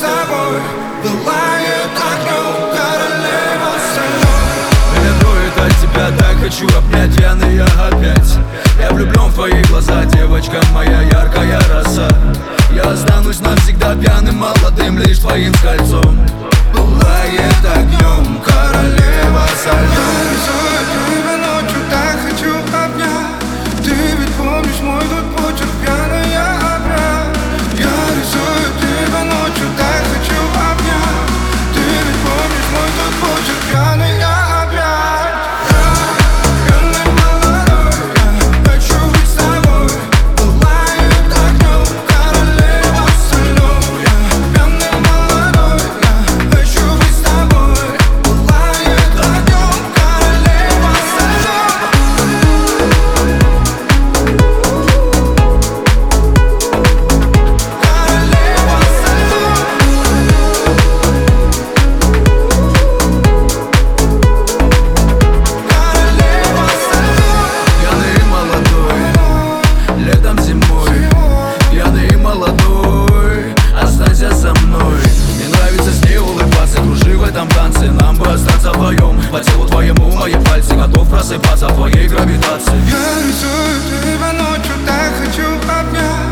тобой Пылает огнем королева солена Меня дует от тебя, так хочу обнять Пьяный я опять. Я влюблен в твои глаза, девочка моя яркая роса. Я останусь навсегда пьяным молодым Лишь твоим кольцом. Этом танце Нам бы остаться вдвоем, по телу твоему мои пальцы Готов просыпаться в твоей гравитации. Я рисую тебя ночью, так хочу обнять